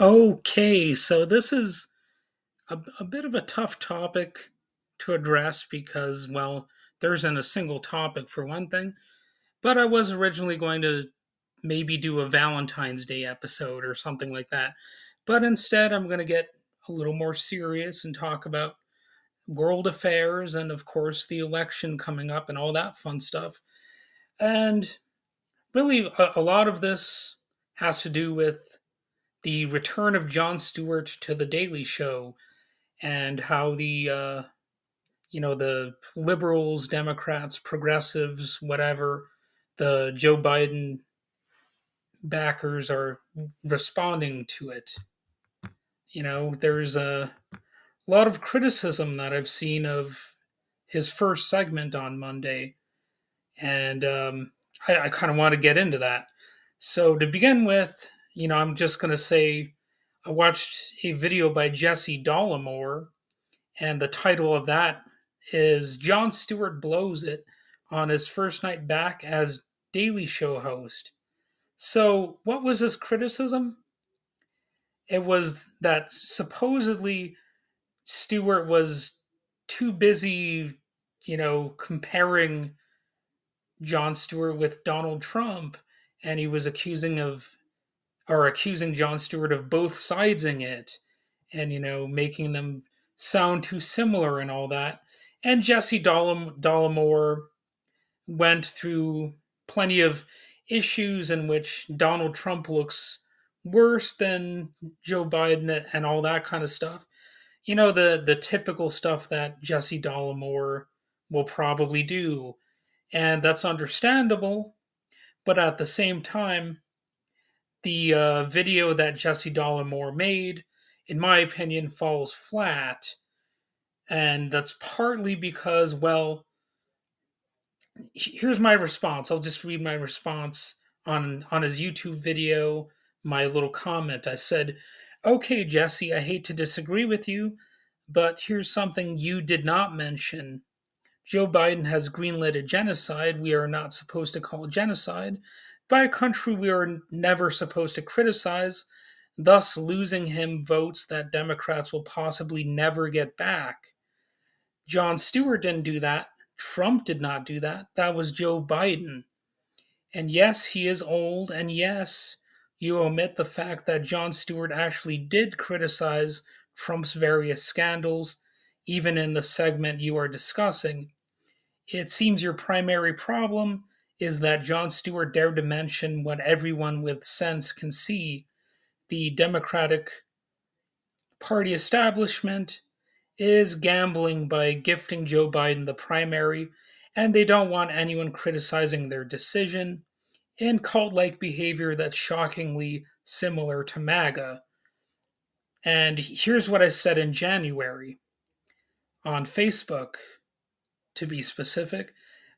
Okay, so this is a, a bit of a tough topic to address because, well, there isn't a single topic for one thing. But I was originally going to maybe do a Valentine's Day episode or something like that. But instead, I'm going to get a little more serious and talk about world affairs and, of course, the election coming up and all that fun stuff. And really, a, a lot of this has to do with the return of Jon Stewart to the Daily Show and how the uh, you know the liberals, Democrats, progressives, whatever, the Joe Biden backers are responding to it. You know, there's a lot of criticism that I've seen of his first segment on Monday, and um, I, I kind of want to get into that. So to begin with, you know, I'm just going to say I watched a video by Jesse Dollemore, and the title of that is Jon Stewart Blows It on his first night back as Daily Show host. So, what was his criticism? It was that supposedly Stewart was too busy, you know, comparing Jon Stewart with Donald Trump, and he was accusing of are accusing Jon Stewart of both sidesing it and, you know, making them sound too similar and all that. And Jesse Dollemore went through plenty of issues in which Donald Trump looks worse than Joe Biden and all that kind of stuff. You know, the, the typical stuff that Jesse Dollemore will probably do. And that's understandable. But at the same time, the uh, video that Jesse Dollemore made, in my opinion, falls flat. And that's partly because, well, here's my response. I'll just read my response on on his YouTube video, my little comment. I said, "Okay, Jesse, I hate to disagree with you, but here's something you did not mention. Joe Biden has greenlit a genocide we are not supposed to call genocide, by a country we are never supposed to criticize, thus losing him votes that Democrats will possibly never get back. Jon Stewart didn't do that. Trump did not do that. That was Joe Biden. And yes, he is old, and yes, you omit the fact that Jon Stewart actually did criticize Trump's various scandals, even in the segment you are discussing. It seems your primary problem is that Jon Stewart dared to mention what everyone with sense can see the Democratic Party establishment is gambling by gifting Joe Biden the primary, and they don't want anyone criticizing their decision in cult like behavior that's shockingly similar to MAGA. And here's what I said in January on Facebook, to be specific.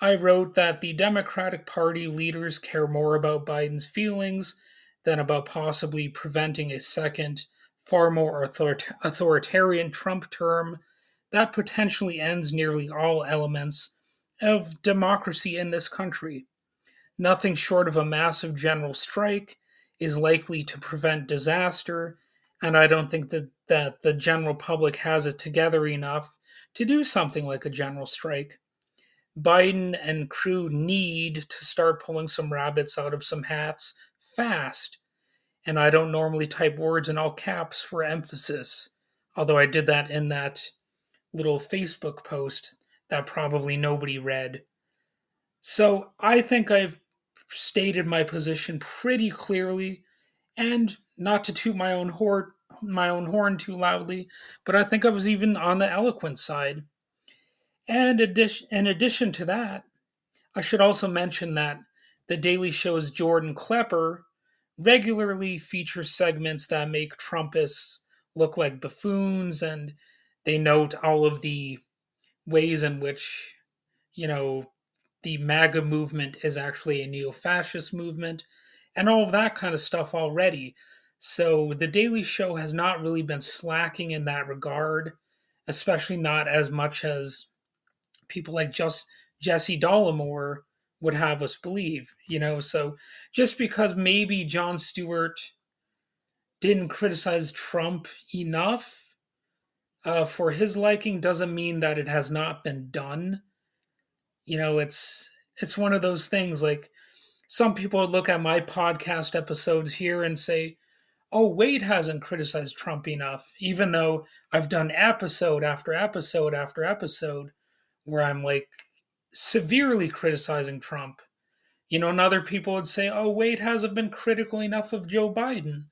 I wrote that the Democratic Party leaders care more about Biden's feelings than about possibly preventing a second, far more authoritarian Trump term that potentially ends nearly all elements of democracy in this country. Nothing short of a massive general strike is likely to prevent disaster, and I don't think that, that the general public has it together enough to do something like a general strike. Biden and crew need to start pulling some rabbits out of some hats fast. And I don't normally type words in all caps for emphasis, although I did that in that little Facebook post that probably nobody read. So I think I've stated my position pretty clearly, and not to toot my own horn, my own horn too loudly, but I think I was even on the eloquent side. And in addition to that, I should also mention that The Daily Show's Jordan Klepper regularly features segments that make Trumpists look like buffoons, and they note all of the ways in which, you know, the MAGA movement is actually a neo fascist movement, and all of that kind of stuff already. So The Daily Show has not really been slacking in that regard, especially not as much as people like just Jesse Dollemore would have us believe, you know. So just because maybe Jon Stewart didn't criticize Trump enough uh, for his liking doesn't mean that it has not been done. You know, it's it's one of those things like some people look at my podcast episodes here and say, "Oh, Wade hasn't criticized Trump enough," even though I've done episode after episode after episode where I'm like severely criticizing Trump. You know, and other people would say, "Oh, Wade hasn't been critical enough of Joe Biden."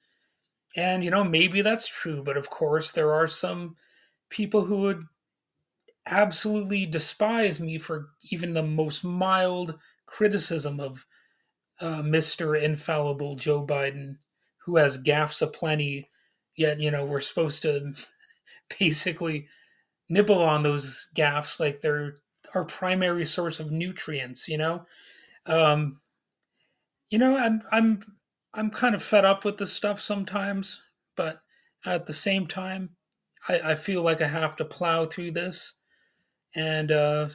And you know, maybe that's true, but of course there are some people who would absolutely despise me for even the most mild criticism of uh, Mr. Infallible Joe Biden, who has gaffes aplenty, yet, you know, we're supposed to basically nibble on those gaffes like they're our primary source of nutrients, you know? Um, you know, I'm I'm I'm kind of fed up with this stuff sometimes, but at the same time, I, I feel like I have to plow through this. And, uh,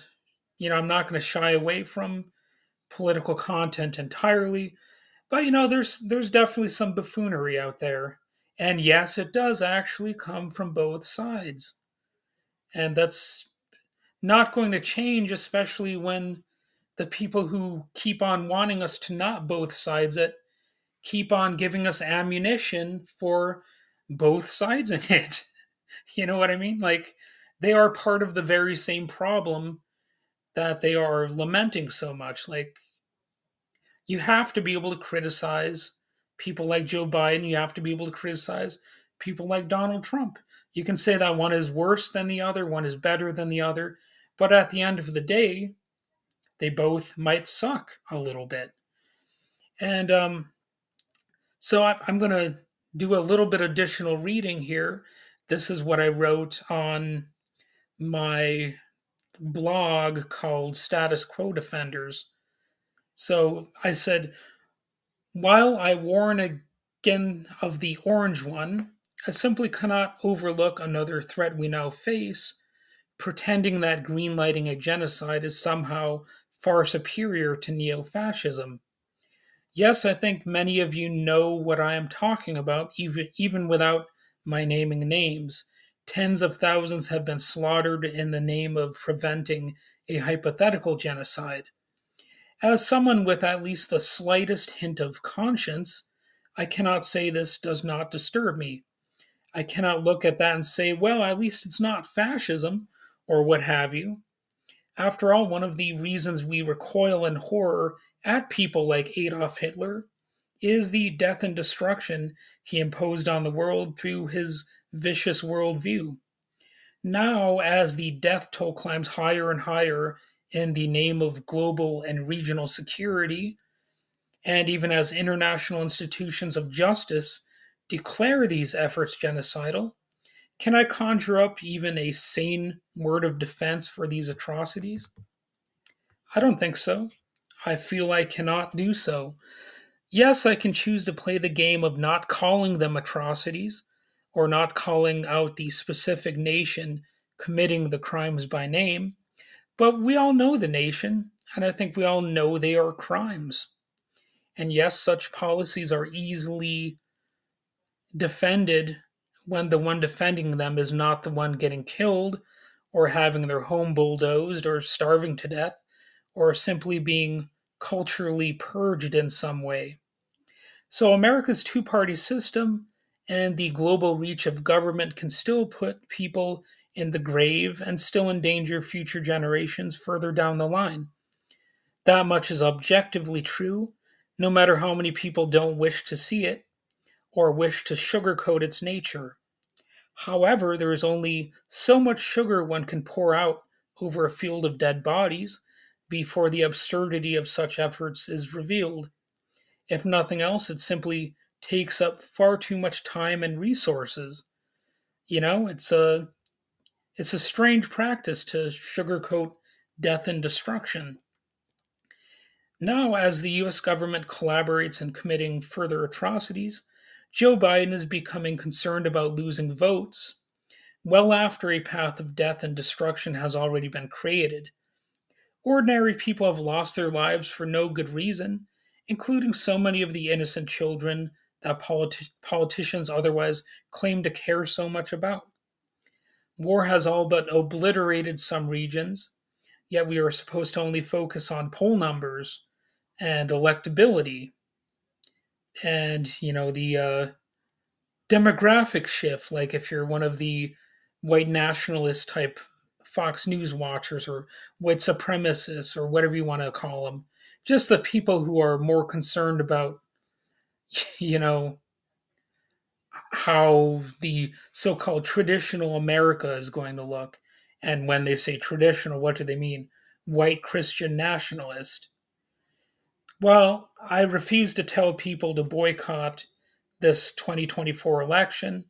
you know, I'm not going to shy away from political content entirely. But, you know, there's, there's definitely some buffoonery out there. And yes, it does actually come from both sides. And that's not going to change, especially when the people who keep on wanting us to not both sides it keep on giving us ammunition for both sides in it. You know what I mean? Like they are part of the very same problem that they are lamenting so much. Like you have to be able to criticize people like Joe Biden. You have to be able to criticize people like Donald Trump. You can say that one is worse than the other, one is better than the other, but at the end of the day, they both might suck a little bit. And um, so I, I'm going to do a little bit additional reading here this is what I wrote on my blog called Status Quo Defenders. So I said, while I warn again of the orange one, I simply cannot overlook another threat we now face, pretending that greenlighting a genocide is somehow far superior to neo fascism. Yes, I think many of you know what I am talking about, even, even without my naming names. Tens of thousands have been slaughtered in the name of preventing a hypothetical genocide. As someone with at least the slightest hint of conscience, I cannot say this does not disturb me. I cannot look at that and say, well, at least it's not fascism, or what have you. After all, one of the reasons we recoil in horror at people like Adolf Hitler is the death and destruction he imposed on the world through his vicious worldview. Now, as the death toll climbs higher and higher in the name of global and regional security, and even as international institutions of justice declare these efforts genocidal, can I conjure up even a sane word of defense for these atrocities? I don't think so. I feel I cannot do so Yes, I can choose to play the game of not calling them atrocities or not calling out the specific nation committing the crimes by name, but we all know the nation, and I think we all know they are crimes. And yes, such policies are easily defended when the one defending them is not the one getting killed or having their home bulldozed or starving to death or simply being culturally purged in some way. So, America's two party system and the global reach of government can still put people in the grave and still endanger future generations further down the line. That much is objectively true, no matter how many people don't wish to see it or wish to sugarcoat its nature. However, there is only so much sugar one can pour out over a field of dead bodies before the absurdity of such efforts is revealed. If nothing else, it simply takes up far too much time and resources. You know, it's a it's a strange practice to sugarcoat death and destruction. Now, as the US government collaborates in committing further atrocities, Joe Biden is becoming concerned about losing votes well after a path of death and destruction has already been created. Ordinary people have lost their lives for no good reason, including so many of the innocent children that politi- politicians otherwise claim to care so much about. War has all but obliterated some regions, yet we are supposed to only focus on poll numbers and electability and, you know, the uh, demographic shift. Like if you're one of the white nationalist type Fox News watchers or white supremacists or whatever you want to call them, just the people who are more concerned about, you know, how the so called traditional America is going to look. And when they say traditional, what do they mean? White Christian nationalist. Well, I refuse to tell people to boycott this 2024 election.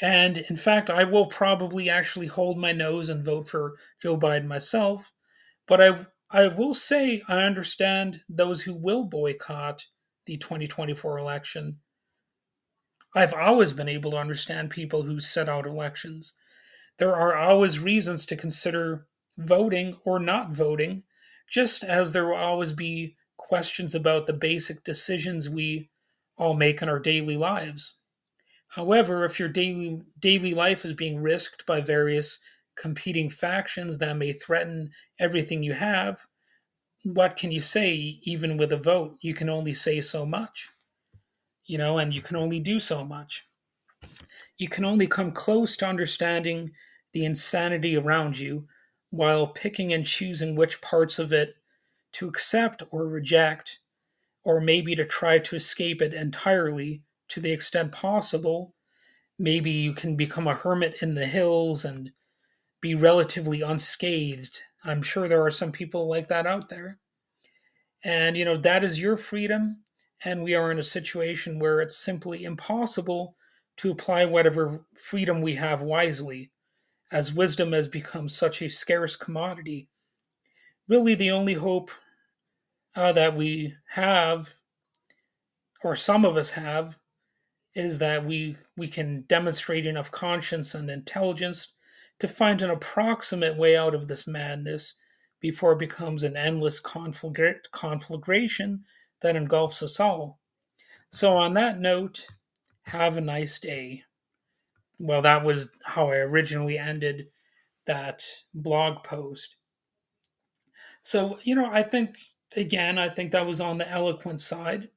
And in fact, I will probably actually hold my nose and vote for Joe Biden myself. But I, I will say I understand those who will boycott the 2024 election I've always been able to understand people who set out elections. There are always reasons to consider voting or not voting, just as there will always be questions about the basic decisions we all make in our daily lives. However, if your daily daily life is being risked by various competing factions that may threaten everything you have, what can you say even with a vote? You can only say so much you know, and you can only do so much. You can only come close to understanding the insanity around you while picking and choosing which parts of it to accept or reject, or maybe to try to escape it entirely to the extent possible. Maybe you can become a hermit in the hills and be relatively unscathed. I'm sure there are some people like that out there. And, you know, that is your freedom and we are in a situation where it's simply impossible to apply whatever freedom we have wisely, as wisdom has become such a scarce commodity. Really, the only hope uh, that we have, or some of us have, is that we we can demonstrate enough conscience and intelligence to find an approximate way out of this madness before it becomes an endless conflagration that engulfs us all. So, on that note, have a nice day. Well, that was how I originally ended that blog post. So, you know, I think, again, I think that was on the eloquent side.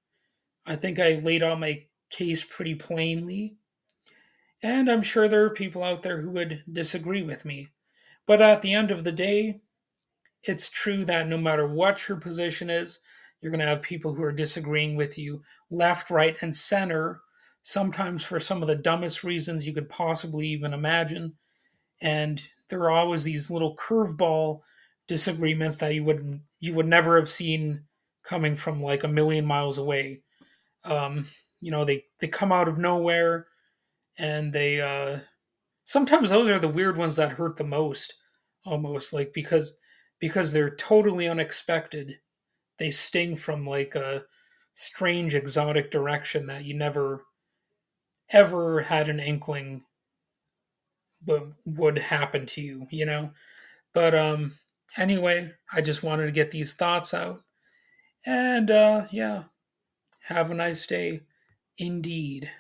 I think I laid out my case pretty plainly. And I'm sure there are people out there who would disagree with me. But at the end of the day, it's true that no matter what your position is, you're going to have people who are disagreeing with you left, right, and center, sometimes for some of the dumbest reasons you could possibly even imagine. And there are always these little curveball disagreements that you would you would never have seen coming from like a million miles away. Um, you know, they they come out of nowhere, and they uh, sometimes those are the weird ones that hurt the most, almost like because because they're totally unexpected they sting from like a strange exotic direction that you never ever had an inkling would would happen to you, you know. But um anyway, I just wanted to get these thoughts out. And uh yeah, have a nice day indeed.